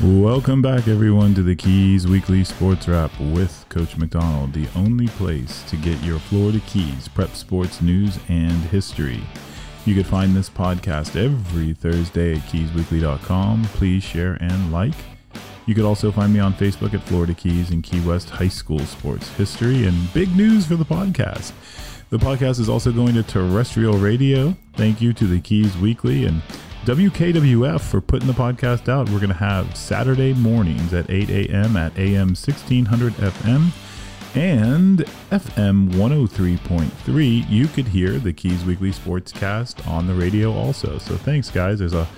Welcome back, everyone, to the Keys Weekly Sports Wrap with Coach McDonald, the only place to get your Florida Keys prep sports news and history. You can find this podcast every Thursday at keysweekly.com. Please share and like. You could also find me on Facebook at Florida Keys and Key West High School Sports History. And big news for the podcast. The podcast is also going to terrestrial radio. Thank you to the Keys Weekly and WKWF for putting the podcast out. We're going to have Saturday mornings at 8 a.m. at AM 1600 FM and FM 103.3. You could hear the Keys Weekly Sportscast on the radio also. So thanks, guys. There's a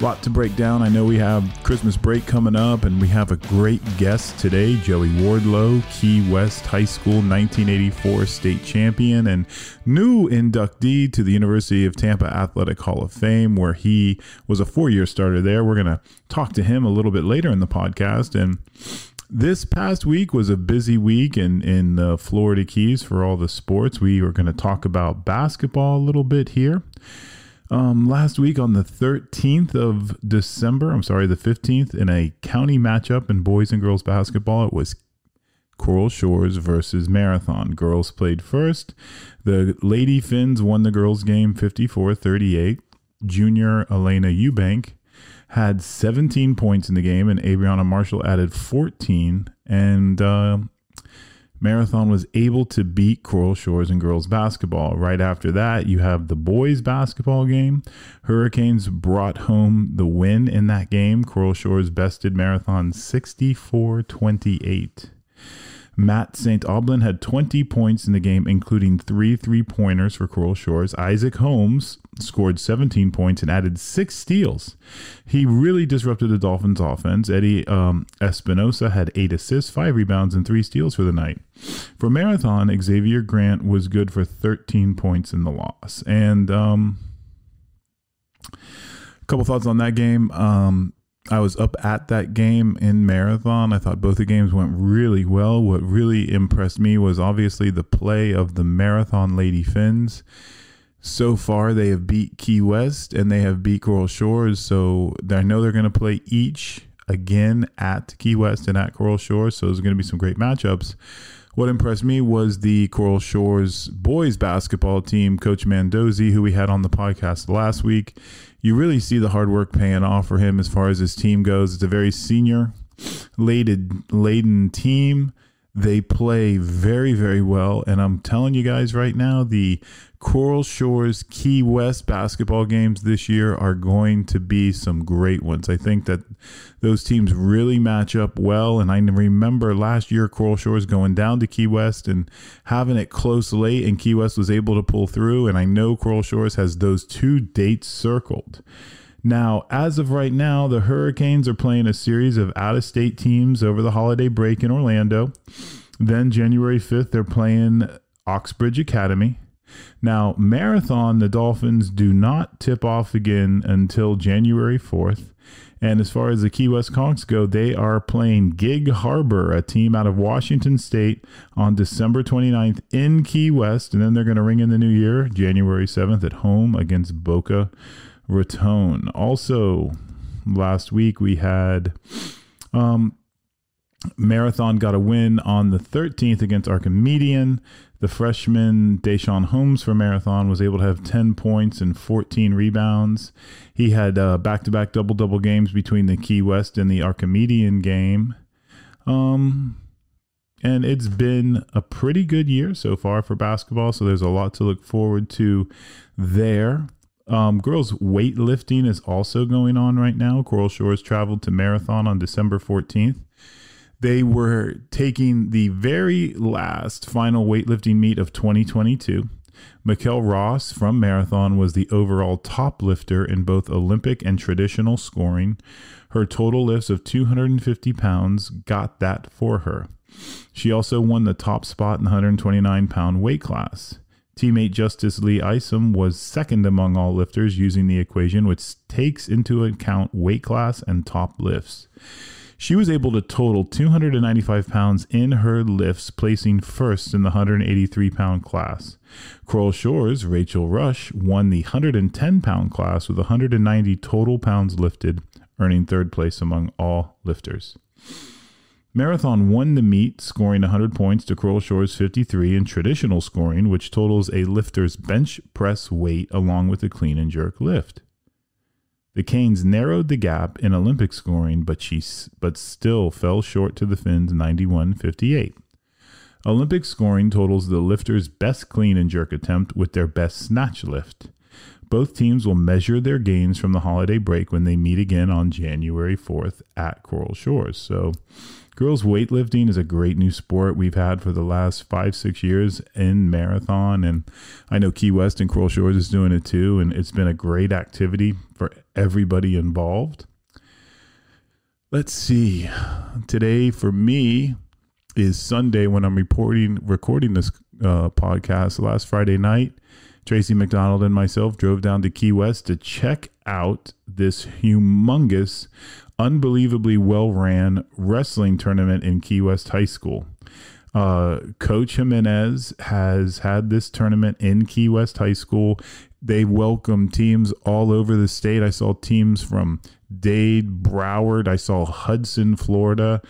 lot to break down. I know we have Christmas break coming up, and we have a great guest today, Joey Wardlow, Key West High School 1984 state champion and new inductee to the University of Tampa Athletic Hall of Fame, where he was a four year starter there. We're going to talk to him a little bit later in the podcast. And this past week was a busy week in, in the Florida Keys for all the sports. We are going to talk about basketball a little bit here. Um, last week on the 13th of December, I'm sorry, the 15th, in a county matchup in boys and girls basketball, it was Coral Shores versus Marathon. Girls played first. The Lady Fins won the girls' game 54 38. Junior Elena Eubank had 17 points in the game, and Abriana Marshall added 14. And uh, Marathon was able to beat Coral Shores in girls basketball. Right after that, you have the boys basketball game. Hurricanes brought home the win in that game. Coral Shores bested Marathon 64 28. Matt St. Aubin had 20 points in the game, including three three pointers for Coral Shores. Isaac Holmes scored 17 points and added six steals. He really disrupted the Dolphins' offense. Eddie um, Espinosa had eight assists, five rebounds, and three steals for the night. For Marathon, Xavier Grant was good for 13 points in the loss. And um, a couple thoughts on that game. Um, I was up at that game in Marathon. I thought both the games went really well. What really impressed me was obviously the play of the Marathon Lady Fins. So far, they have beat Key West and they have beat Coral Shores. So I know they're going to play each again at Key West and at Coral Shores. So there's going to be some great matchups. What impressed me was the Coral Shores boys basketball team, Coach Mandozi, who we had on the podcast last week. You really see the hard work paying off for him as far as his team goes. It's a very senior laden, laden team. They play very, very well. And I'm telling you guys right now, the Coral Shores Key West basketball games this year are going to be some great ones. I think that those teams really match up well. And I remember last year, Coral Shores going down to Key West and having it close late, and Key West was able to pull through. And I know Coral Shores has those two dates circled. Now, as of right now, the Hurricanes are playing a series of out of state teams over the holiday break in Orlando. Then, January 5th, they're playing Oxbridge Academy. Now, Marathon, the Dolphins do not tip off again until January 4th. And as far as the Key West Conchs go, they are playing Gig Harbor, a team out of Washington State, on December 29th in Key West. And then they're going to ring in the new year, January 7th, at home against Boca Raton. Also, last week we had um, Marathon got a win on the 13th against Archimedean. The freshman Deshaun Holmes for Marathon was able to have 10 points and 14 rebounds. He had back to back double double games between the Key West and the Archimedean game. Um, and it's been a pretty good year so far for basketball, so there's a lot to look forward to there. Um, girls weightlifting is also going on right now. Coral Shores traveled to Marathon on December 14th. They were taking the very last final weightlifting meet of 2022. Mikkel Ross from Marathon was the overall top lifter in both Olympic and traditional scoring. Her total lifts of 250 pounds got that for her. She also won the top spot in the 129 pound weight class. Teammate Justice Lee Isom was second among all lifters using the equation, which takes into account weight class and top lifts. She was able to total 295 pounds in her lifts, placing first in the 183 pound class. Coral Shores' Rachel Rush won the 110 pound class with 190 total pounds lifted, earning third place among all lifters. Marathon won the meet, scoring 100 points to Coral Shores 53 in traditional scoring, which totals a lifter's bench press weight along with a clean and jerk lift. The Canes narrowed the gap in Olympic scoring, but she but still fell short to the Fins 91-58. Olympic scoring totals the lifter's best clean and jerk attempt with their best snatch lift. Both teams will measure their gains from the holiday break when they meet again on January 4th at Coral Shores. So Girls weightlifting is a great new sport we've had for the last five, six years in marathon. And I know Key West and Coral Shores is doing it too. And it's been a great activity for everybody involved. Let's see. Today for me is Sunday when I'm reporting, recording this uh, podcast. Last Friday night, Tracy McDonald and myself drove down to Key West to check out this humongous unbelievably well ran wrestling tournament in Key West High School. Uh, Coach Jimenez has had this tournament in Key West High School. They welcome teams all over the state. I saw teams from Dade, Broward, I saw Hudson, Florida,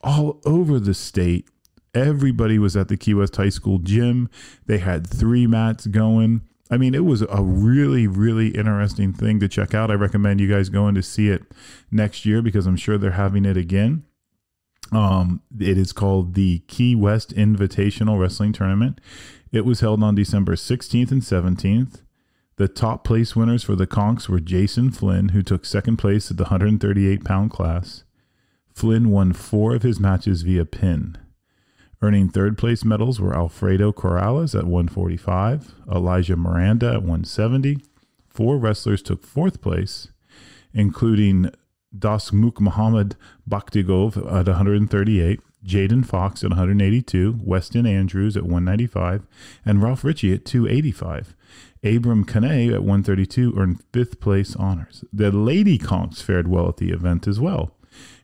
all over the state. Everybody was at the Key West High School gym. They had three mats going. I mean, it was a really, really interesting thing to check out. I recommend you guys going to see it next year because I'm sure they're having it again. Um, it is called the Key West Invitational Wrestling Tournament. It was held on December 16th and 17th. The top place winners for the Conchs were Jason Flynn, who took second place at the 138 pound class. Flynn won four of his matches via pin. Earning third place medals were Alfredo Corrales at 145, Elijah Miranda at 170. Four wrestlers took fourth place, including Dasmukh Muhammad Bakhtigov at 138, Jaden Fox at 182, Weston Andrews at 195, and Ralph Ritchie at 285. Abram Kane at 132 earned fifth place honors. The Lady Conchs fared well at the event as well.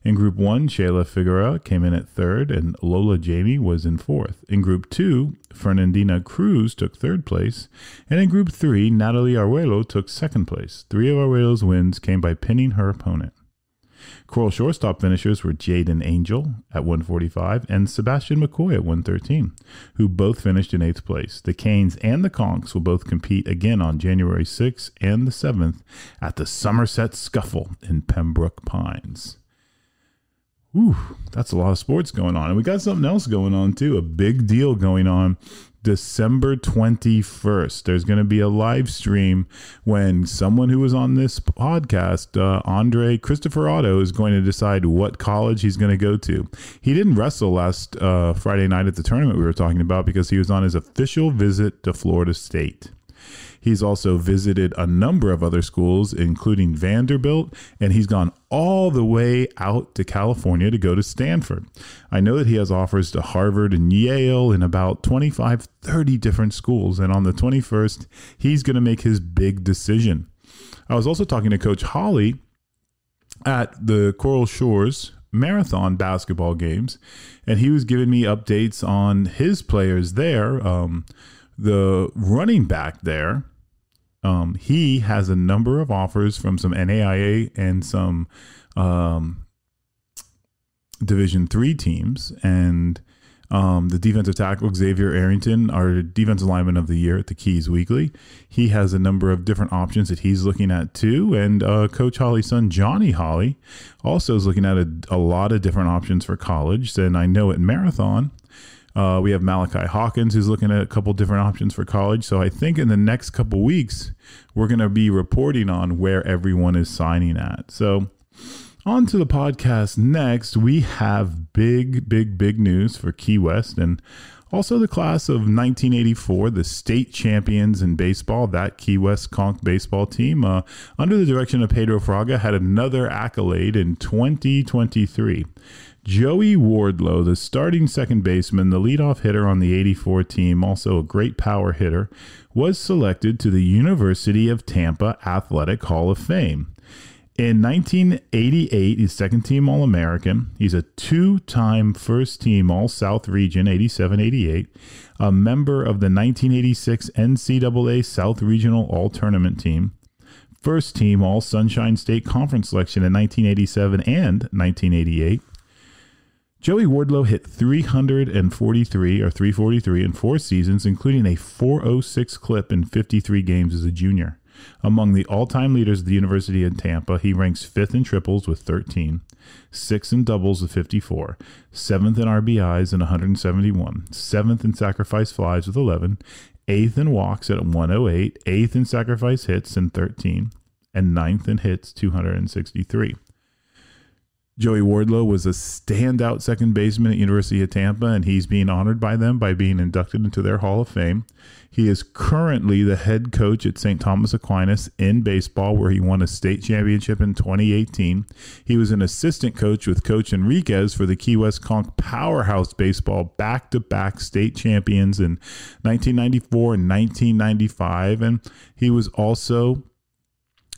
In Group 1, Shayla Figueroa came in at third, and Lola Jamie was in fourth. In Group 2, Fernandina Cruz took third place. And in Group 3, Natalie Arguello took second place. Three of Arguello's wins came by pinning her opponent. Coral Shores top finishers were Jaden Angel at 145 and Sebastian McCoy at 113, who both finished in eighth place. The Canes and the Conchs will both compete again on January 6th and the 7th at the Somerset Scuffle in Pembroke Pines. Ooh, that's a lot of sports going on. And we got something else going on too. A big deal going on December 21st. There's going to be a live stream when someone who was on this podcast, uh, Andre Christopher Otto, is going to decide what college he's going to go to. He didn't wrestle last uh, Friday night at the tournament we were talking about because he was on his official visit to Florida State. He's also visited a number of other schools, including Vanderbilt, and he's gone all the way out to California to go to Stanford. I know that he has offers to Harvard and Yale and about 25, 30 different schools. And on the 21st, he's going to make his big decision. I was also talking to Coach Holly at the Coral Shores marathon basketball games, and he was giving me updates on his players there. Um, the running back there um, he has a number of offers from some NAIA and some um, Division three teams, and um, the defensive tackle Xavier Arrington, our defensive lineman of the year at the Keys Weekly, he has a number of different options that he's looking at too. And uh, Coach Holly's son Johnny Holly also is looking at a, a lot of different options for college. And I know at Marathon uh, we have Malachi Hawkins who's looking at a couple different options for college. So I think in the next couple weeks, we're going to be reporting on where everyone is signing at. So on to the podcast next, we have big, big, big news for Key West and also the class of 1984, the state champions in baseball. That Key West Conch baseball team, uh, under the direction of Pedro Fraga, had another accolade in 2023. Joey Wardlow, the starting second baseman, the leadoff hitter on the 84 team, also a great power hitter, was selected to the University of Tampa Athletic Hall of Fame. In 1988, he's second team All American. He's a two time first team All South Region 87 88, a member of the 1986 NCAA South Regional All Tournament team, first team All Sunshine State Conference selection in 1987 and 1988. Joey Wardlow hit 343 or 343 in four seasons, including a 406 clip in 53 games as a junior. Among the all time leaders of the University of Tampa, he ranks fifth in triples with 13, sixth in doubles with 54, seventh in RBIs in 171, seventh in sacrifice flies with 11, eighth in walks at 108, eighth in sacrifice hits in 13, and ninth in hits 263. Joey Wardlow was a standout second baseman at University of Tampa, and he's being honored by them by being inducted into their Hall of Fame. He is currently the head coach at St. Thomas Aquinas in baseball, where he won a state championship in 2018. He was an assistant coach with Coach Henriquez for the Key West Conch Powerhouse Baseball back to back state champions in 1994 and 1995. And he was also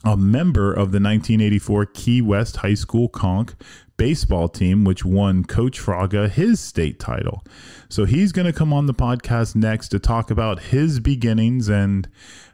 a member of the 1984 Key West High School Conch baseball team, which won Coach Fraga his state title. So he's going to come on the podcast next to talk about his beginnings and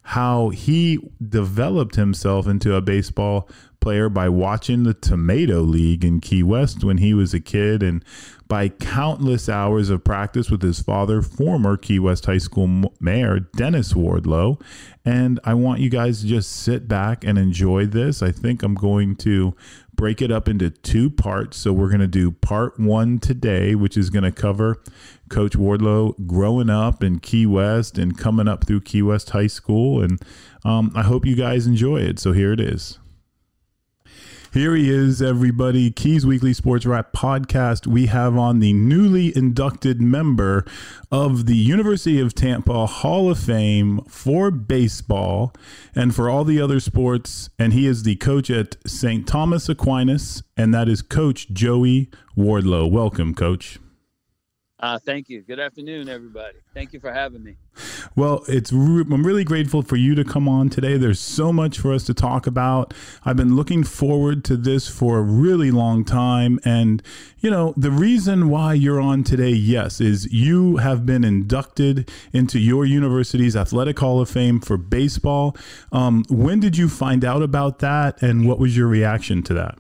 how he developed himself into a baseball player by watching the Tomato League in Key West when he was a kid and by countless hours of practice with his father, former Key West High School mayor Dennis Wardlow. And I want you guys to just sit back and enjoy this. I think I'm going to break it up into two parts. So we're going to do part one today, which is going to cover Coach Wardlow growing up in Key West and coming up through Key West High School. And um, I hope you guys enjoy it. So here it is. Here he is, everybody. Keys Weekly Sports Wrap podcast. We have on the newly inducted member of the University of Tampa Hall of Fame for baseball and for all the other sports. And he is the coach at St. Thomas Aquinas, and that is Coach Joey Wardlow. Welcome, Coach. Uh, thank you. Good afternoon, everybody. Thank you for having me. Well, it's re- I'm really grateful for you to come on today. There's so much for us to talk about. I've been looking forward to this for a really long time, and you know the reason why you're on today, yes, is you have been inducted into your university's athletic hall of fame for baseball. Um, when did you find out about that, and what was your reaction to that?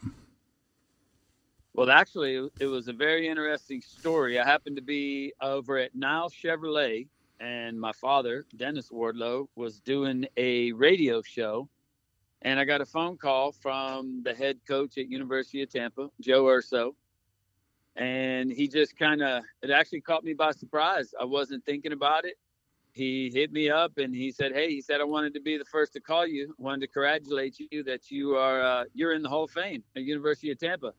Well, actually, it was a very interesting story. I happened to be over at Niles Chevrolet, and my father, Dennis Wardlow, was doing a radio show. And I got a phone call from the head coach at University of Tampa, Joe Urso. And he just kind of, it actually caught me by surprise. I wasn't thinking about it. He hit me up and he said, "Hey, he said I wanted to be the first to call you. Wanted to congratulate you that you are uh, you're in the Hall of Fame at University of Tampa."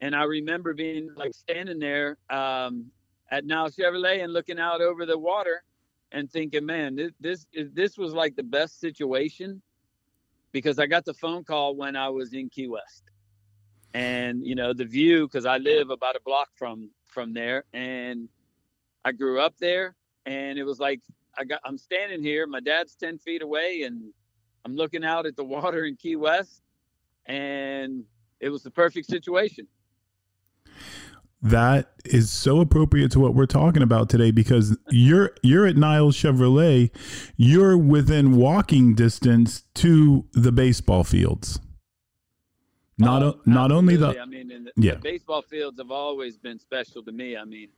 And I remember being like standing there um, at Niles Chevrolet and looking out over the water and thinking, man, this, this this was like the best situation because I got the phone call when I was in Key West, and you know the view because I live about a block from from there, and I grew up there, and it was like I got I'm standing here, my dad's ten feet away, and I'm looking out at the water in Key West, and it was the perfect situation that is so appropriate to what we're talking about today because you're you're at Niles Chevrolet, you're within walking distance to the baseball fields. Not oh, not only the I mean the, yeah. the baseball fields have always been special to me. I mean,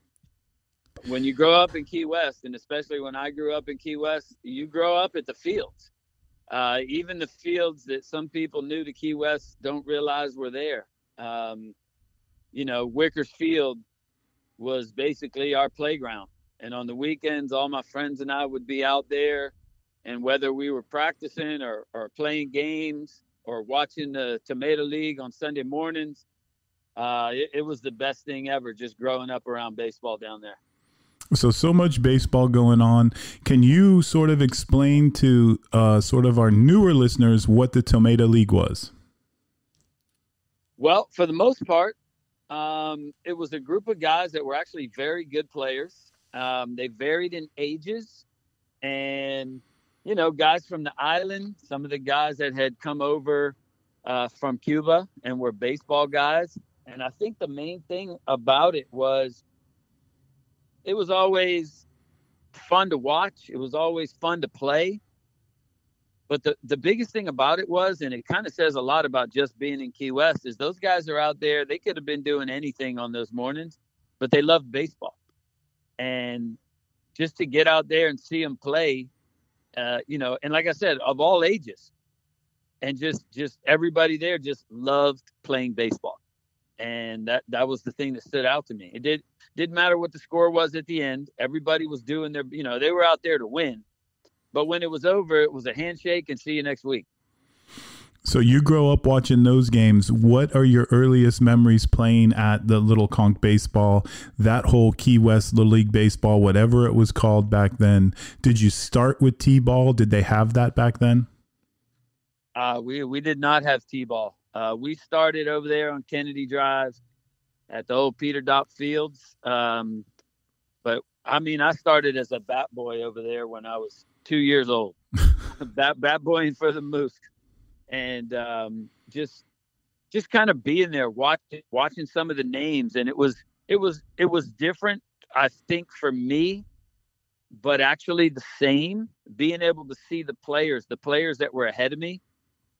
when you grow up in Key West, and especially when I grew up in Key West, you grow up at the fields. Uh, even the fields that some people new to Key West don't realize were there. Um, you know, Wickers Field was basically our playground. And on the weekends, all my friends and I would be out there. And whether we were practicing or, or playing games or watching the Tomato League on Sunday mornings, uh, it, it was the best thing ever just growing up around baseball down there. So, so much baseball going on. Can you sort of explain to uh, sort of our newer listeners what the Tomato League was? Well, for the most part, um, it was a group of guys that were actually very good players. Um, they varied in ages, and you know, guys from the island. Some of the guys that had come over uh, from Cuba and were baseball guys. And I think the main thing about it was it was always fun to watch. It was always fun to play. But the, the biggest thing about it was, and it kind of says a lot about just being in Key West, is those guys are out there. They could have been doing anything on those mornings, but they loved baseball. And just to get out there and see them play, uh, you know, and like I said, of all ages, and just just everybody there just loved playing baseball, and that that was the thing that stood out to me. It did didn't matter what the score was at the end. Everybody was doing their, you know, they were out there to win, but when it was over, it was a handshake and see you next week. So you grow up watching those games. What are your earliest memories playing at the Little Conch baseball, that whole Key West Little League baseball, whatever it was called back then? Did you start with T-ball? Did they have that back then? Uh, we we did not have T-ball. Uh, we started over there on Kennedy Drive at the old Peter Dopp Fields. Um, but I mean, I started as a bat boy over there when I was two years old, bat bat boying for the Moose and um, just just kind of being there, watching watching some of the names, and it was it was it was different. I think for me, but actually the same. Being able to see the players, the players that were ahead of me,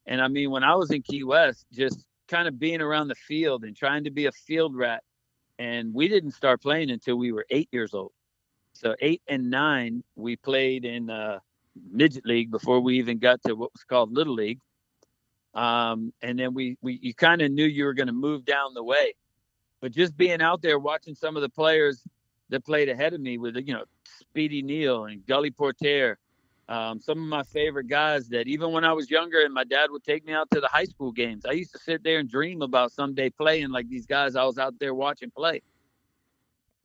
and I mean when I was in Key West, just kind of being around the field and trying to be a field rat. And we didn't start playing until we were eight years old. So eight and nine, we played in uh, midget league before we even got to what was called little league. Um, and then we, we you kind of knew you were going to move down the way. But just being out there watching some of the players that played ahead of me with, you know, Speedy Neal and Gully Porter, um, some of my favorite guys that even when I was younger and my dad would take me out to the high school games, I used to sit there and dream about someday playing like these guys I was out there watching play.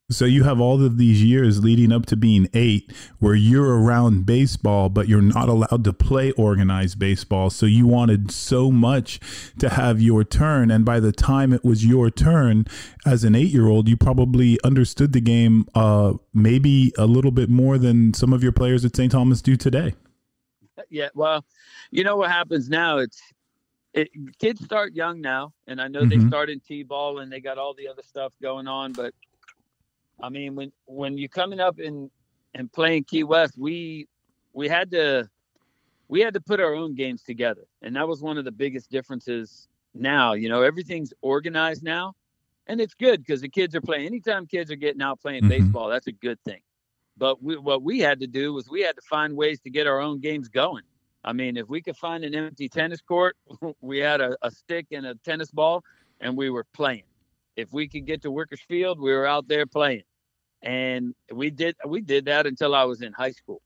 So you have all of these years leading up to being eight where you're around baseball, but you're not allowed to play organized baseball. So you wanted so much to have your turn. And by the time it was your turn as an eight year old, you probably understood the game uh, maybe a little bit more than some of your players at St. Thomas do today. Yeah. Well, you know what happens now? It's, it, kids start young now, and I know mm-hmm. they start in t-ball and they got all the other stuff going on, but I mean, when when you're coming up and and playing Key West, we we had to we had to put our own games together, and that was one of the biggest differences. Now, you know, everything's organized now, and it's good because the kids are playing. Anytime kids are getting out playing mm-hmm. baseball, that's a good thing. But we, what we had to do was we had to find ways to get our own games going. I mean, if we could find an empty tennis court, we had a, a stick and a tennis ball, and we were playing if we could get to Wickers Field, we were out there playing, and we did we did that until I was in high school.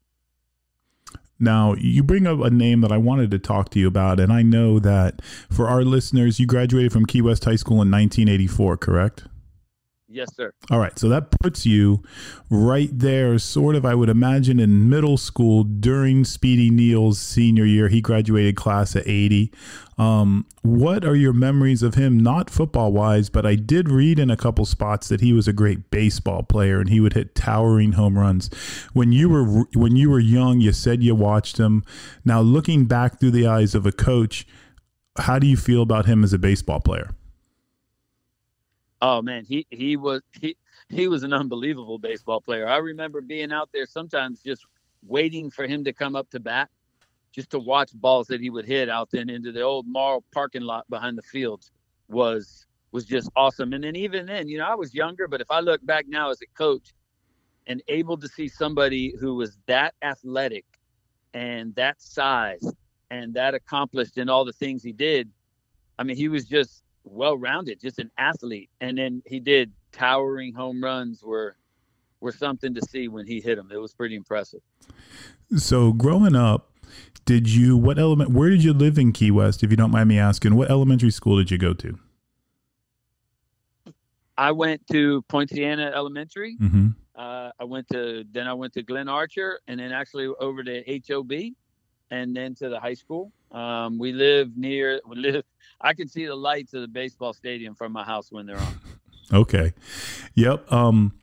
Now, you bring up a name that I wanted to talk to you about, and I know that for our listeners, you graduated from Key West High School in 1984, correct? Yes, sir. All right. So that puts you right there, sort of, I would imagine, in middle school during Speedy Neal's senior year. He graduated class at 80. Um, what are your memories of him? Not football wise, but I did read in a couple spots that he was a great baseball player and he would hit towering home runs. When you were when you were young, you said you watched him. Now, looking back through the eyes of a coach, how do you feel about him as a baseball player? Oh man, he he was he he was an unbelievable baseball player. I remember being out there sometimes just waiting for him to come up to bat, just to watch balls that he would hit out then into the old Marl parking lot behind the fields was was just awesome. And then even then, you know, I was younger, but if I look back now as a coach and able to see somebody who was that athletic and that size and that accomplished in all the things he did, I mean, he was just well rounded, just an athlete. And then he did towering home runs were were something to see when he hit them. It was pretty impressive. So growing up, did you what element where did you live in Key West, if you don't mind me asking? What elementary school did you go to? I went to Poinciana Elementary. Mm-hmm. Uh, I went to then I went to Glynn Archer and then actually over to HOB and then to the high school. Um, we live near we live I can see the lights of the baseball stadium from my house when they're on. okay. Yep. Um,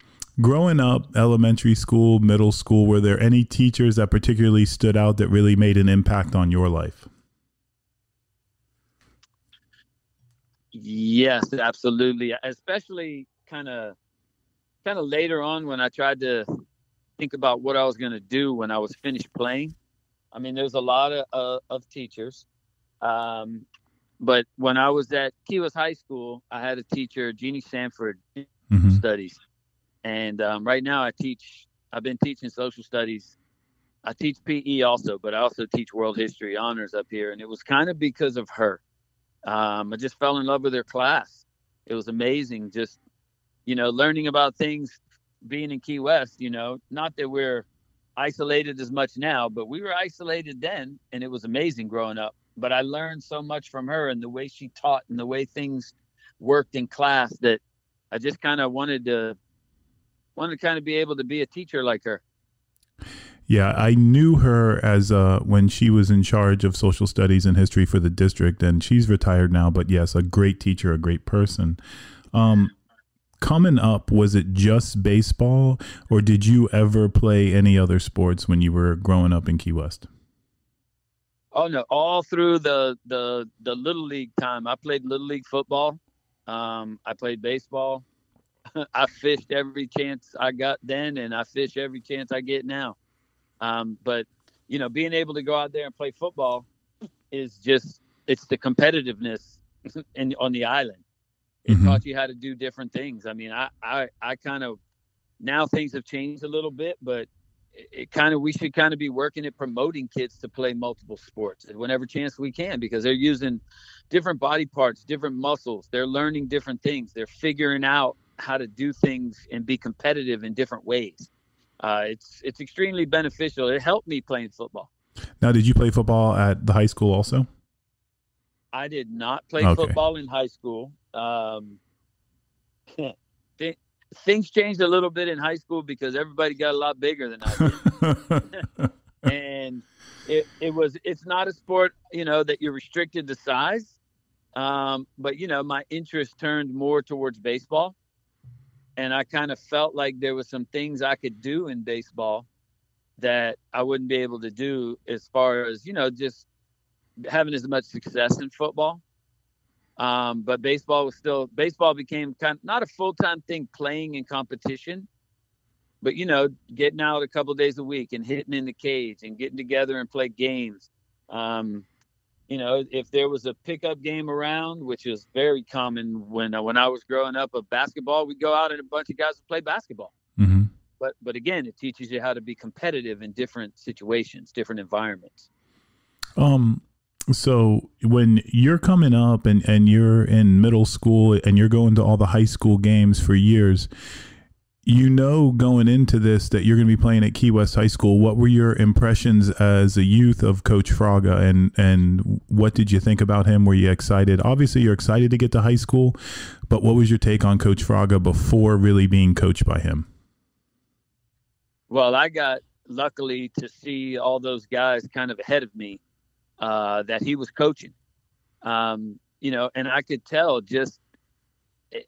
growing up, elementary school, middle school, were there any teachers that particularly stood out that really made an impact on your life? Yes, absolutely. Especially kind of kind of later on when I tried to think about what I was going to do when I was finished playing. I mean, there's a lot of, uh, of teachers. Um, but when I was at Key West High School, I had a teacher, Jeannie Sanford, mm-hmm. studies. And um, right now I teach, I've been teaching social studies. I teach PE also, but I also teach world history honors up here. And it was kind of because of her. Um, I just fell in love with her class. It was amazing just, you know, learning about things being in Key West, you know, not that we're isolated as much now, but we were isolated then and it was amazing growing up. But I learned so much from her and the way she taught and the way things worked in class that I just kind of wanted to wanted to kind of be able to be a teacher like her. Yeah, I knew her as uh, when she was in charge of social studies and history for the district, and she's retired now. But yes, a great teacher, a great person. Um, coming up, was it just baseball, or did you ever play any other sports when you were growing up in Key West? Oh no! All through the the the little league time, I played little league football. Um, I played baseball. I fished every chance I got then, and I fish every chance I get now. Um, but you know, being able to go out there and play football is just it's the competitiveness in, on the island. It mm-hmm. taught you how to do different things. I mean, I I, I kind of now things have changed a little bit, but it, it kind of we should kind of be working at promoting kids to play multiple sports whenever chance we can because they're using different body parts, different muscles. They're learning different things. They're figuring out how to do things and be competitive in different ways. Uh, it's it's extremely beneficial. It helped me playing football. Now, did you play football at the high school also? I did not play okay. football in high school. Um, th- things changed a little bit in high school because everybody got a lot bigger than I did, and it, it was it's not a sport you know that you're restricted to size. Um, but you know, my interest turned more towards baseball and I kind of felt like there was some things I could do in baseball that I wouldn't be able to do as far as you know just having as much success in football. Um, but baseball was still baseball became kind of not a full time thing playing in competition, but you know getting out a couple days a week and hitting in the cage and getting together and play games. Um, you know, if there was a pickup game around, which is very common when uh, when I was growing up of basketball, we'd go out and a bunch of guys would play basketball. Mm-hmm. But but again, it teaches you how to be competitive in different situations, different environments. Um. So when you're coming up and and you're in middle school and you're going to all the high school games for years, you know going into this that you're going to be playing at Key West High School. What were your impressions as a youth of Coach Fraga, and and what did you think about him? Were you excited? Obviously, you're excited to get to high school, but what was your take on Coach Fraga before really being coached by him? Well, I got luckily to see all those guys kind of ahead of me uh, that he was coaching. Um, you know, and I could tell just it,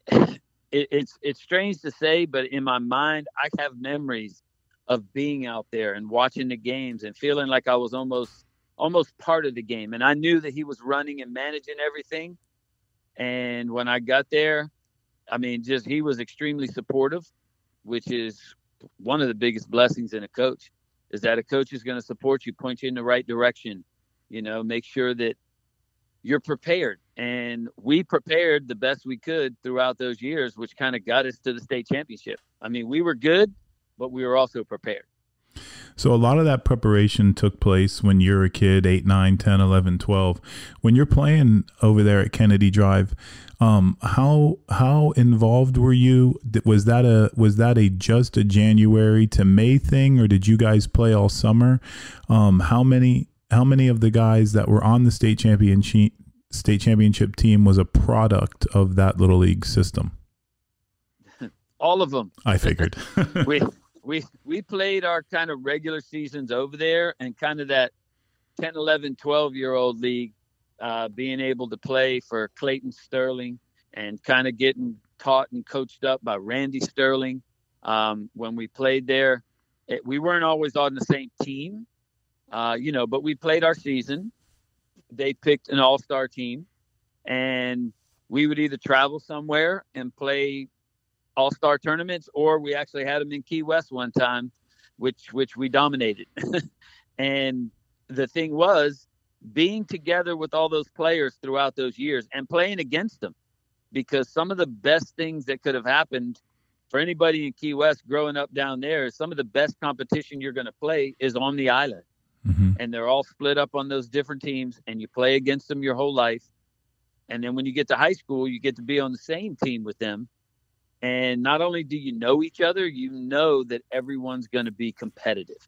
it's it's strange to say, but in my mind, I have memories of being out there and watching the games and feeling like I was almost almost part of the game. And I knew that he was running and managing everything. And when I got there, I mean, just he was extremely supportive, which is one of the biggest blessings in a coach is that a coach is going to support you, point you in the right direction, you know, make sure that you're prepared. And we prepared the best we could throughout those years, which kind of got us to the state championship. I mean, we were good, but we were also prepared. So a lot of that preparation took place when you're a kid, 8, 9, 10, 11, 12. When you're playing over there at Kennedy Drive, um, how how involved were you? Was that a was that a just a January to May thing, or did you guys play all summer? Um, how many how many of the guys that were on the state championship state championship team was a product of that little league system? All of them. I figured. we we we played our kind of regular seasons over there and kind of that 10, 11, 12 year old league, uh, being able to play for Clayton Sterling and kind of getting taught and coached up by Randy Sterling. Um, when we played there, it, we weren't always on the same team, uh, you know, but we played our season. They picked an all star team, and we would either travel somewhere and play all star tournaments, or we actually had them in Key West one time, which which we dominated. and the thing was being together with all those players throughout those years and playing against them because some of the best things that could have happened for anybody in Key West growing up down there, some of the best competition you're going to play is on the island. Mm-hmm. And they're all split up on those different teams, and you play against them your whole life. And then when you get to high school, you get to be on the same team with them. And not only do you know each other, you know that everyone's going to be competitive.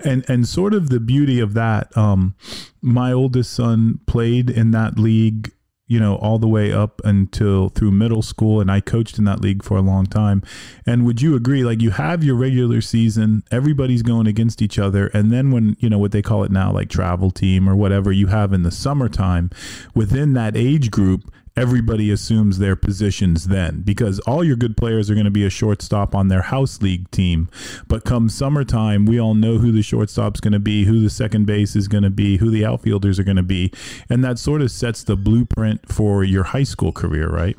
And and sort of the beauty of that, um, my oldest son played in that league you know, all the way up until through middle school. And I coached in that league for a long time. And would you agree? Like, you have your regular season, everybody's going against each other. And then when, you know, what they call it now, like travel team or whatever you have in the summertime, within that age group, everybody assumes their positions then because all your good players are going to be a shortstop on their house league team. But come summertime, we all know who the shortstop's going to be, who the second base is going to be, who the outfielders are going to be. And that sort of sets the blueprint for your high school career, right?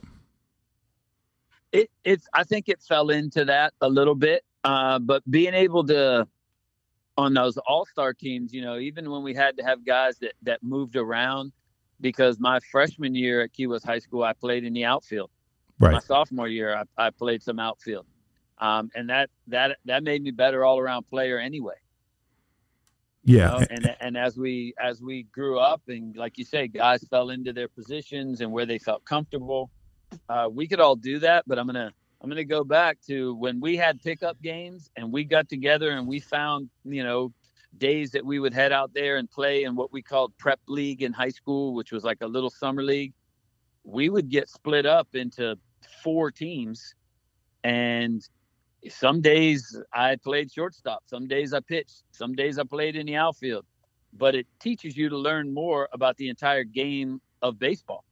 It, it's, I think it fell into that a little bit. Uh, but being able to, on those all star teams, you know, even when we had to have guys that, that moved around, because my freshman year at Key West High School, I played in the outfield. Right. My sophomore year, I, I played some outfield, um, and that that that made me better all around player anyway. Yeah. You know? And and as we as we grew up, and like you say, guys fell into their positions and where they felt comfortable. Uh, we could all do that, but I'm gonna I'm gonna go back to when we had pickup games and we got together and we found you know days that we would head out there and play in what we called prep league in high school, which was like a little summer league, we would get split up into four teams. And some days I played shortstop, some days I pitched, some days I played in the outfield. But it teaches you to learn more about the entire game of baseball.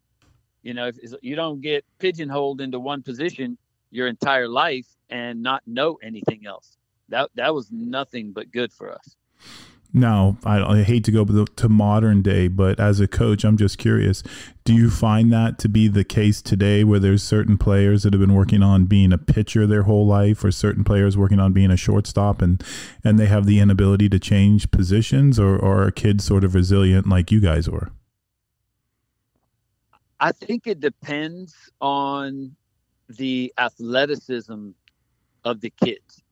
You know, if you don't get pigeonholed into one position your entire life and not know anything else. That that was nothing but good for us. Now, I, I, hate to go to modern day, but as a coach, I'm just curious. Do you find that to be the case today where there's certain players that have been working on being a pitcher their whole life or certain players working on being a shortstop and, and they have the inability to change positions or, or are kids sort of resilient like you guys were? I think it depends on the athleticism of the kids.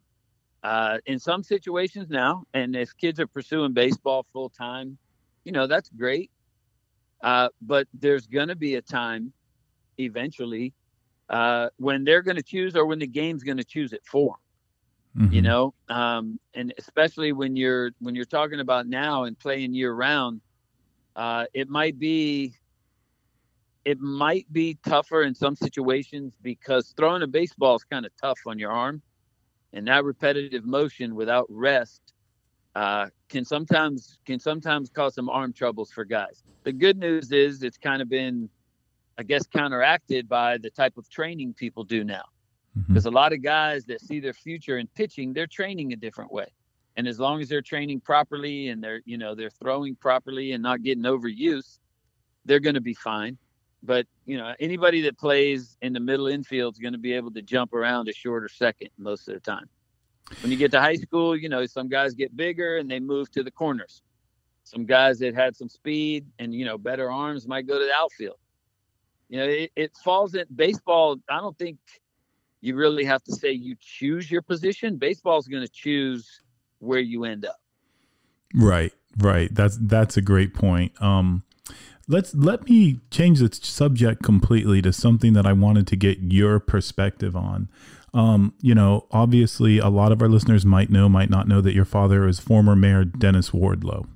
Uh, in some situations now, and if kids are pursuing baseball full time, you know, that's great. Uh, but there's going to be a time eventually uh, when they're going to choose or when the game's going to choose it for mm-hmm. you know um, and especially when you're when you're talking about now and playing year round uh, it might be it might be tougher in some situations because throwing a baseball is kind of tough on your arm and that repetitive motion without rest uh, can sometimes can sometimes cause some arm troubles for guys. The good news is it's kind of been, I guess, counteracted by the type of training people do now. Because mm-hmm. a lot of guys that see their future in pitching, they're training a different way. And as long as they're training properly and they're, you know, they're throwing properly and not getting overuse, they're going to be fine. But you know, anybody that plays in the middle infield is going to be able to jump around a shorter second most of the time. When you get to high school, you know, some guys get bigger and they move to the corners. Some guys that had some speed and you know better arms might go to the outfield. You know, it, it falls in baseball. I don't think you really have to say you choose your position. Baseball is going to choose where you end up. Right, right. That's that's a great point. Um, Let's let me change the subject completely to something that I wanted to get your perspective on. Um, you know, obviously, a lot of our listeners might know, might not know that your father is former Mayor Dennis Wardlow.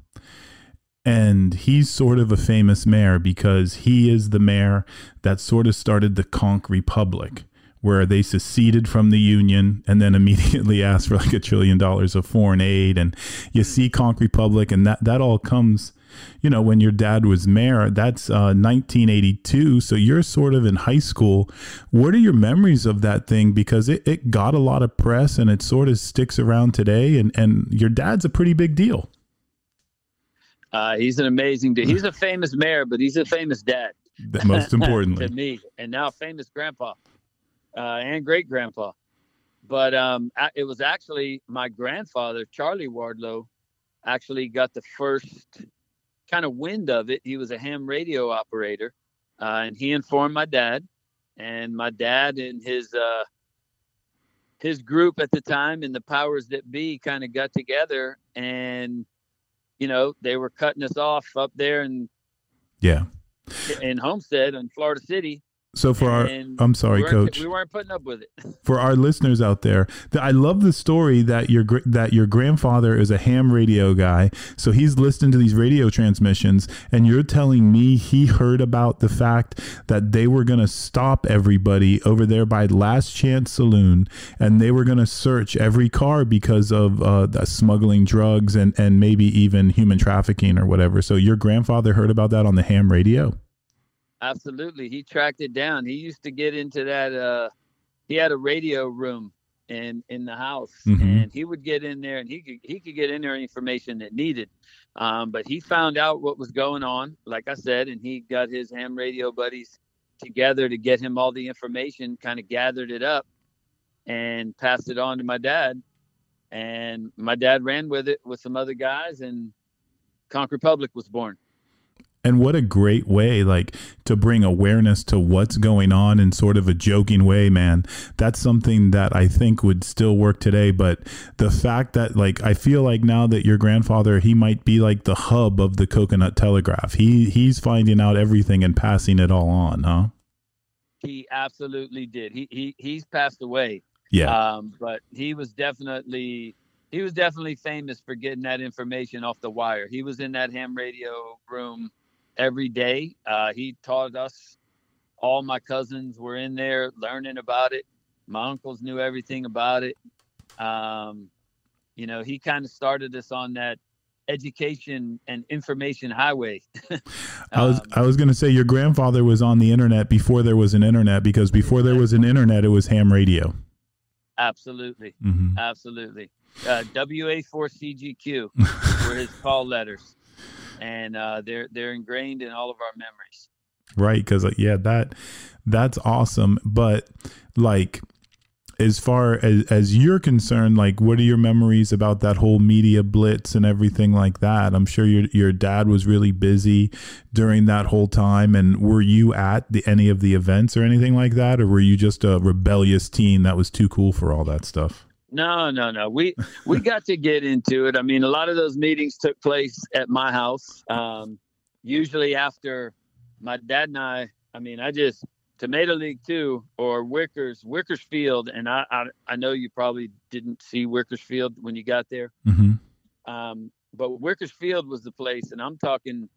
And he's sort of a famous mayor because he is the mayor that sort of started the Conch Republic, where they seceded from the Union and then immediately asked for like a trillion dollars of foreign aid. And you see Conch Republic, and that, that all comes you know, when your dad was mayor, that's uh, 1982. So you're sort of in high school. What are your memories of that thing? Because it, it got a lot of press and it sort of sticks around today. And, and your dad's a pretty big deal. Uh, he's an amazing dude. He's a famous mayor, but he's a famous dad. Most importantly, to me, and now famous grandpa uh, and great grandpa. But um, it was actually my grandfather, Charlie Wardlow, actually got the first kind of wind of it. He was a ham radio operator, uh, and he informed my dad, and my dad and his uh, his group at the time and the powers that be kind of got together, and you know they were cutting us off up there and yeah in Homestead in Florida City, so for our, I'm sorry, we Coach. We weren't putting up with it. for our listeners out there, I love the story that your that your grandfather is a ham radio guy. So he's listening to these radio transmissions, and you're telling me he heard about the fact that they were going to stop everybody over there by Last Chance Saloon, and they were going to search every car because of uh, smuggling drugs and and maybe even human trafficking or whatever. So your grandfather heard about that on the ham radio. Absolutely. He tracked it down. He used to get into that uh he had a radio room in in the house mm-hmm. and he would get in there and he could he could get in there information that needed. Um, but he found out what was going on, like I said, and he got his ham radio buddies together to get him all the information, kind of gathered it up and passed it on to my dad. And my dad ran with it with some other guys and Conch Republic was born and what a great way like to bring awareness to what's going on in sort of a joking way man. That's something that i think would still work today but the fact that like i feel like now that your grandfather he might be like the hub of the coconut telegraph. He he's finding out everything and passing it all on huh? He absolutely did. He, he he's passed away. Yeah. Um but he was definitely he was definitely famous for getting that information off the wire. He was in that ham radio room every day. Uh, he taught us. All my cousins were in there learning about it. My uncles knew everything about it. Um, you know, he kind of started us on that education and information highway. um, I was I was going to say your grandfather was on the internet before there was an internet because before there was an internet it was ham radio. Absolutely, mm-hmm. absolutely. Uh, WA4CGQ were his call letters and uh, they're they're ingrained in all of our memories. Right, because yeah, that that's awesome. But like, as far as as you're concerned, like, what are your memories about that whole media blitz and everything like that? I'm sure your your dad was really busy during that whole time. And were you at the any of the events or anything like that, or were you just a rebellious teen that was too cool for all that stuff? No, no, no. We we got to get into it. I mean, a lot of those meetings took place at my house. Um, usually after my dad and I. I mean, I just Tomato League Two or Wickers Wickersfield, and I, I I know you probably didn't see Wickers Field when you got there. Mm-hmm. Um, but Wickers Field was the place, and I'm talking.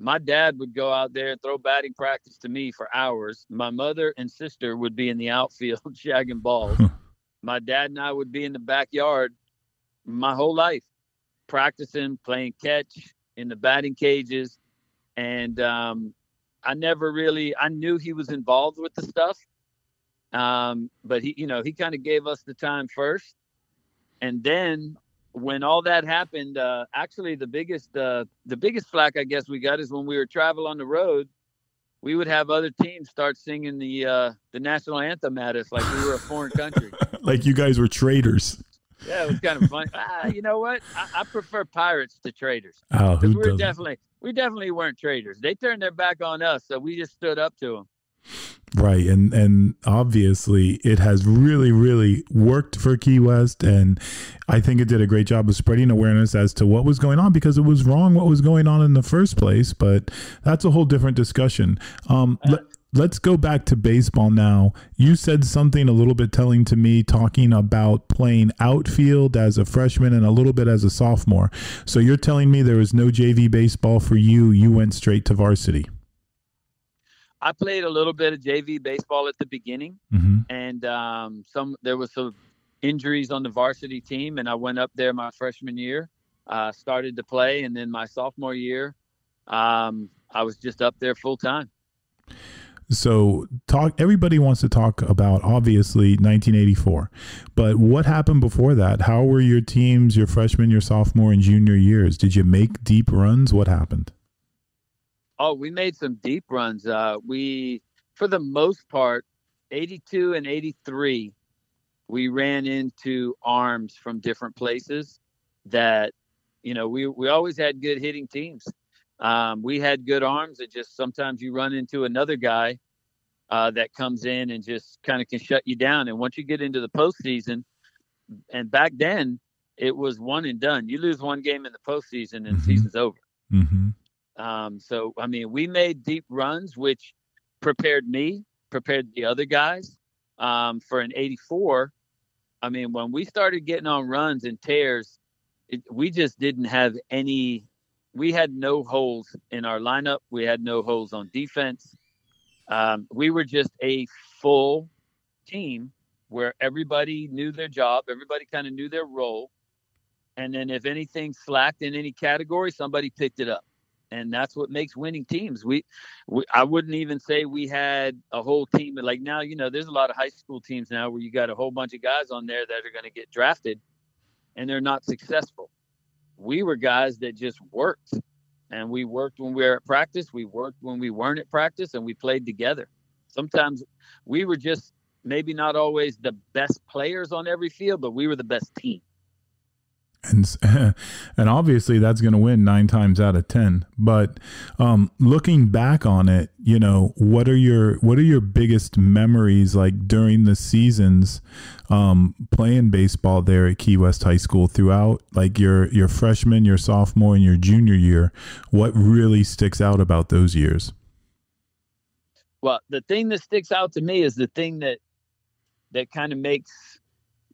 My dad would go out there and throw batting practice to me for hours. My mother and sister would be in the outfield shagging balls my dad and I would be in the backyard my whole life, practicing, playing catch in the batting cages. And um, I never really, I knew he was involved with the stuff. Um, but he, you know, he kind of gave us the time first. And then when all that happened, uh, actually the biggest, uh, the biggest flack I guess we got is when we were travel on the road we would have other teams start singing the uh, the national anthem at us like we were a foreign country. like you guys were traitors. Yeah, it was kind of fun. ah, you know what? I, I, prefer pirates to traitors. Oh, who we definitely we definitely weren't traitors. They turned their back on us, so we just stood up to them. Right. And and obviously it has really, really worked for Key West. And I think it did a great job of spreading awareness as to what was going on because it was wrong what was going on in the first place. But that's a whole different discussion. Um, uh, let, us go back to baseball now. You said something a little bit telling to me talking about playing outfield as a freshman and a little bit as a sophomore. So you're telling me there was no JV baseball for you. You went straight to varsity. I played a little bit of JV baseball at the beginning, mm-hmm. and um, some there was some injuries on the varsity team, and I went up there my freshman year, uh, started to play, and then my sophomore year, um, I was just up there full time. So talk everybody wants to talk about obviously 1984. But what happened before that? How were your teams your freshman, your sophomore and junior years? Did you make deep runs? What happened? Oh, we made some deep runs. Uh, we, for the most part, 82 and 83, we ran into arms from different places that, you know, we we always had good hitting teams. Um, we had good arms. It just sometimes you run into another guy uh, that comes in and just kind of can shut you down. And once you get into the postseason, and back then it was one and done. You lose one game in the postseason and mm-hmm. season's over. Mm-hmm. Um, so I mean, we made deep runs, which prepared me, prepared the other guys um, for an 84. I mean, when we started getting on runs and tears, it, we just didn't have any. We had no holes in our lineup. We had no holes on defense. Um, we were just a full team where everybody knew their job, everybody kind of knew their role, and then if anything slacked in any category, somebody picked it up and that's what makes winning teams. We, we, I wouldn't even say we had a whole team like now. You know, there's a lot of high school teams now where you got a whole bunch of guys on there that are going to get drafted, and they're not successful. We were guys that just worked, and we worked when we were at practice. We worked when we weren't at practice, and we played together. Sometimes we were just maybe not always the best players on every field, but we were the best team and and obviously that's going to win nine times out of ten. But um, looking back on it you know what are your what are your biggest memories like during the seasons um, playing baseball there at key west high school throughout like your your freshman your sophomore and your junior year? What really sticks out about those years? Well the thing that sticks out to me is the thing that that kind of makes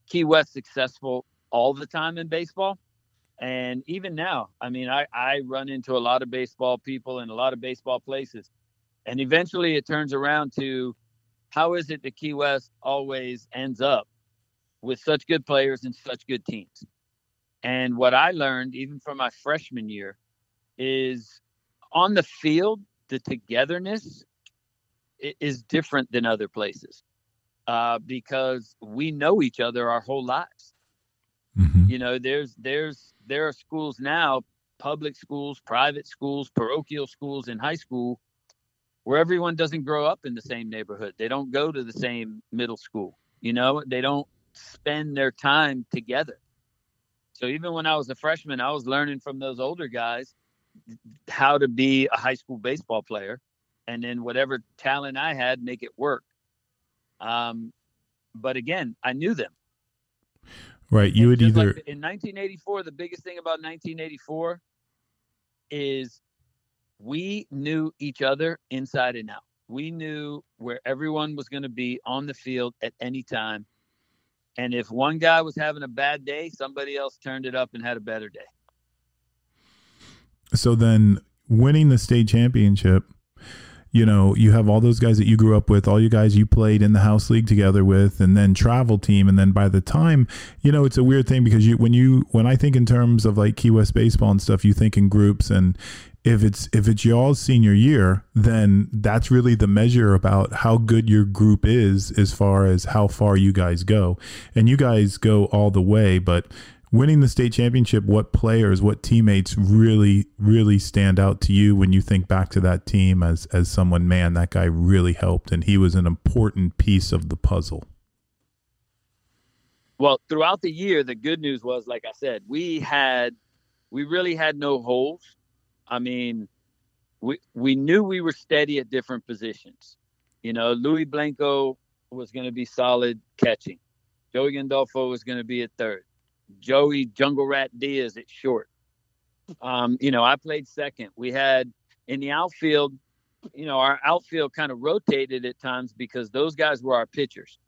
key west successful all the time in baseball. And even now, I mean, I, I run into a lot of baseball people in a lot of baseball places. And eventually it turns around to how is it that Key West always ends up with such good players and such good teams? And what I learned, even from my freshman year, is on the field, the togetherness is different than other places uh, because we know each other our whole lives. Mm-hmm. You know, there's there's there are schools now, public schools, private schools, parochial schools in high school where everyone doesn't grow up in the same neighborhood. They don't go to the same middle school. You know, they don't spend their time together. So even when I was a freshman, I was learning from those older guys how to be a high school baseball player and then whatever talent I had, make it work. Um, but again, I knew them. Right. You would either like in 1984. The biggest thing about 1984 is we knew each other inside and out. We knew where everyone was going to be on the field at any time. And if one guy was having a bad day, somebody else turned it up and had a better day. So then winning the state championship you know, you have all those guys that you grew up with, all you guys you played in the house league together with, and then travel team. And then by the time, you know, it's a weird thing because you, when you, when I think in terms of like Key West baseball and stuff, you think in groups and, if it's if it's y'all's senior year, then that's really the measure about how good your group is as far as how far you guys go. And you guys go all the way, but winning the state championship, what players, what teammates really, really stand out to you when you think back to that team as as someone, man, that guy really helped and he was an important piece of the puzzle? Well, throughout the year, the good news was, like I said, we had we really had no holes. I mean, we we knew we were steady at different positions. You know, Louis Blanco was going to be solid catching. Joey Gandolfo was going to be at third. Joey Jungle Rat Diaz at short. Um, you know, I played second. We had in the outfield, you know, our outfield kind of rotated at times because those guys were our pitchers.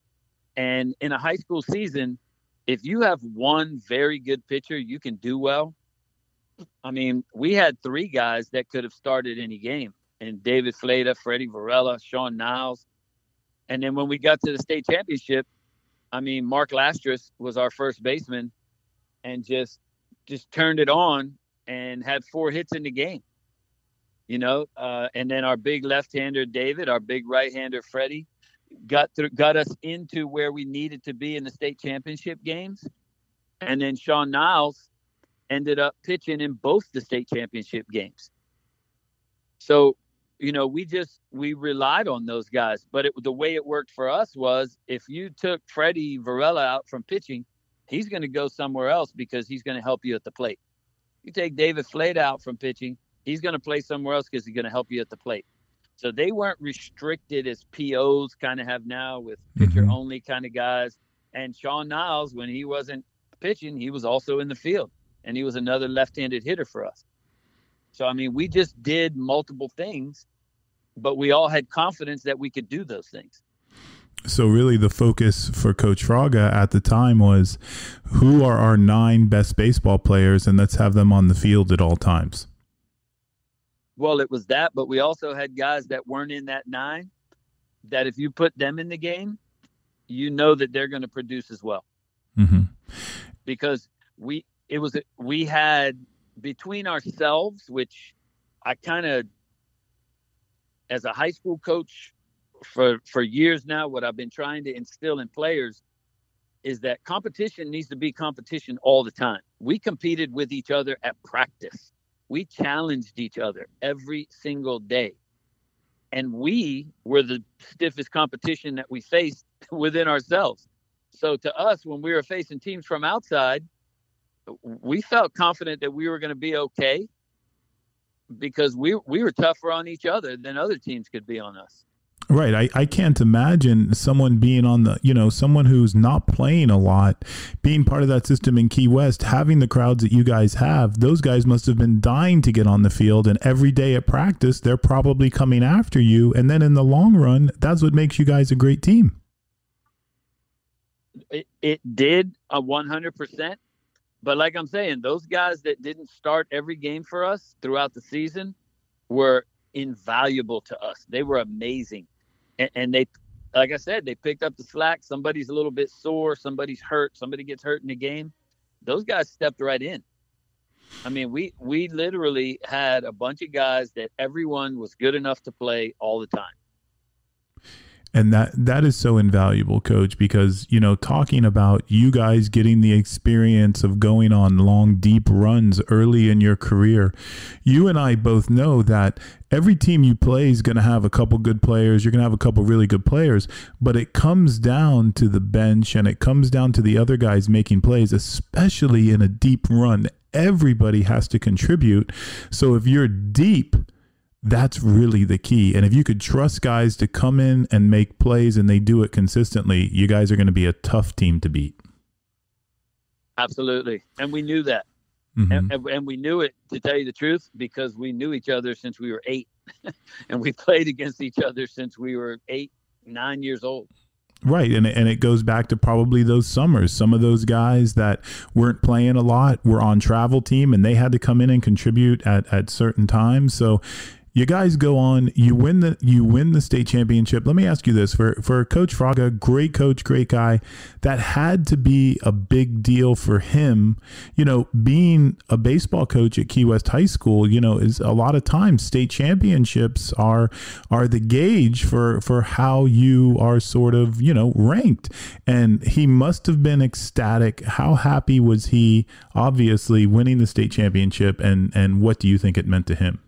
And in a high school season, if you have one very good pitcher, you can do well. I mean, we had three guys that could have started any game, and David Fleta, Freddie Varela, Sean Niles. And then when we got to the state championship, I mean, Mark Lastris was our first baseman, and just just turned it on and had four hits in the game. You know, uh, and then our big left-hander David, our big right-hander Freddie, got through, got us into where we needed to be in the state championship games, and then Sean Niles ended up pitching in both the state championship games. So, you know, we just we relied on those guys, but it, the way it worked for us was if you took Freddie Varela out from pitching, he's going to go somewhere else because he's going to help you at the plate. You take David Flate out from pitching, he's going to play somewhere else because he's going to help you at the plate. So they weren't restricted as POs kind of have now with pitcher mm-hmm. only kind of guys. And Sean Niles, when he wasn't pitching, he was also in the field and he was another left handed hitter for us. So, I mean, we just did multiple things, but we all had confidence that we could do those things. So, really, the focus for Coach Fraga at the time was who are our nine best baseball players, and let's have them on the field at all times. Well, it was that, but we also had guys that weren't in that nine that if you put them in the game, you know that they're going to produce as well. Mm-hmm. Because we, it was, we had between ourselves, which I kind of, as a high school coach for for years now, what I've been trying to instill in players is that competition needs to be competition all the time. We competed with each other at practice. We challenged each other every single day. And we were the stiffest competition that we faced within ourselves. So to us, when we were facing teams from outside, we felt confident that we were going to be okay because we we were tougher on each other than other teams could be on us. Right. I, I can't imagine someone being on the, you know, someone who's not playing a lot, being part of that system in Key West, having the crowds that you guys have. Those guys must have been dying to get on the field. And every day at practice, they're probably coming after you. And then in the long run, that's what makes you guys a great team. It, it did a 100%. But like I'm saying, those guys that didn't start every game for us throughout the season were invaluable to us. They were amazing. And, and they, like I said, they picked up the slack. Somebody's a little bit sore, somebody's hurt, somebody gets hurt in the game. Those guys stepped right in. I mean, we we literally had a bunch of guys that everyone was good enough to play all the time and that that is so invaluable coach because you know talking about you guys getting the experience of going on long deep runs early in your career you and I both know that every team you play is going to have a couple good players you're going to have a couple really good players but it comes down to the bench and it comes down to the other guys making plays especially in a deep run. Everybody has to contribute. So if you're deep that's really the key. And if you could trust guys to come in and make plays and they do it consistently, you guys are going to be a tough team to beat. Absolutely. And we knew that. Mm-hmm. And, and, and, we knew it, to tell you the truth, because we knew each other since we were eight. and we played against each other since we were eight, nine years old. Right, and and it goes back to probably those summers. Some of those guys that weren't playing a lot were on travel team, and they had to come in and contribute at at certain times. So you guys go on, you win the you win the state championship. Let me ask you this for for Coach Fraga, great coach, great guy. That had to be a big deal for him. You know, being a baseball coach at Key West High School, you know, is a lot of times state championships are are the gauge for for how you are sort of you know ranked. And he must have been ecstatic. How happy was he? Obviously, winning the state championship, and and what do you think it meant to him?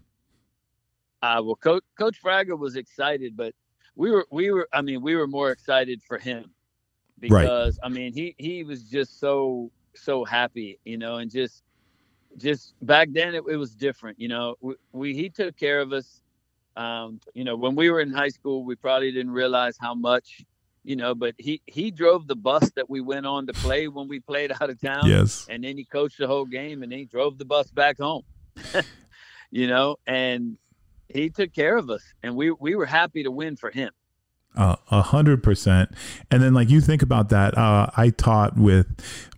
Uh, well, Coach Coach Fraga was excited, but we were we were I mean we were more excited for him because right. I mean he he was just so so happy, you know, and just just back then it, it was different, you know. We, we he took care of us. Um, you know, when we were in high school, we probably didn't realize how much, you know, but he he drove the bus that we went on to play when we played out of town. Yes. And then he coached the whole game and then he drove the bus back home. you know, and he took care of us, and we we were happy to win for him. A hundred percent. And then like you think about that, uh, I taught with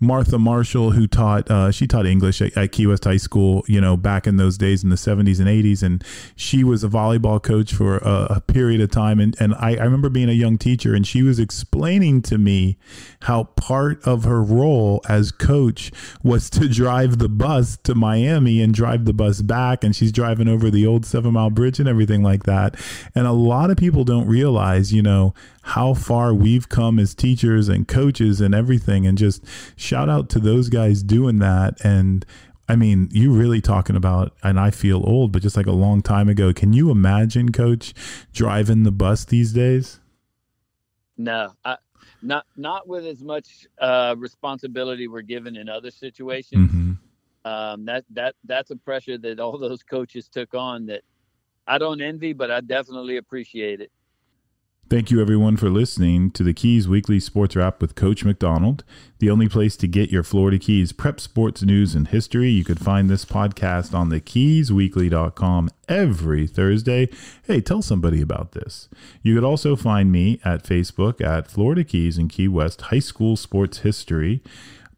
Martha Marshall, who taught, uh, she taught English at, at, Key West High School, you know, back in those days in the seventies and eighties. And she was a volleyball coach for a, a period of time. And, and I, I remember being a young teacher and she was explaining to me how part of her role as coach was to drive the bus to Miami and drive the bus back. And she's driving over the old seven mile bridge and everything like that. And a lot of people don't realize, you know, know how far we've come as teachers and coaches and everything and just shout out to those guys doing that and I mean, you really talking about, and I feel old, but just like a long time ago. Can you imagine, Coach, driving the bus these days? No, I, not not with as much uh, responsibility we're given in other situations. Mm-hmm. um, that that that's a pressure that all those coaches took on that I don't envy, but I definitely appreciate it. Thank you, everyone, for listening to the Keys Weekly Sports Wrap with Coach McDonald, the only place to get your Florida Keys prep sports news and history. You could find this podcast on the keysweekly.com every Thursday. Hey, tell somebody about this. You could also find me at Facebook at Florida Keys and Key West High School Sports History.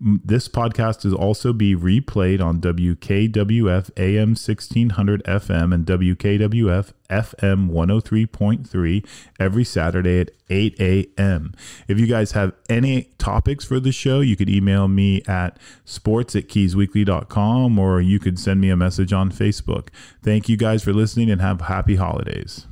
This podcast will also be replayed on WKWF AM 1600 FM and WKWF FM 103.3 every Saturday at 8 a.m. If you guys have any topics for the show, you could email me at sports at keysweekly.com or you could send me a message on Facebook. Thank you guys for listening and have happy holidays.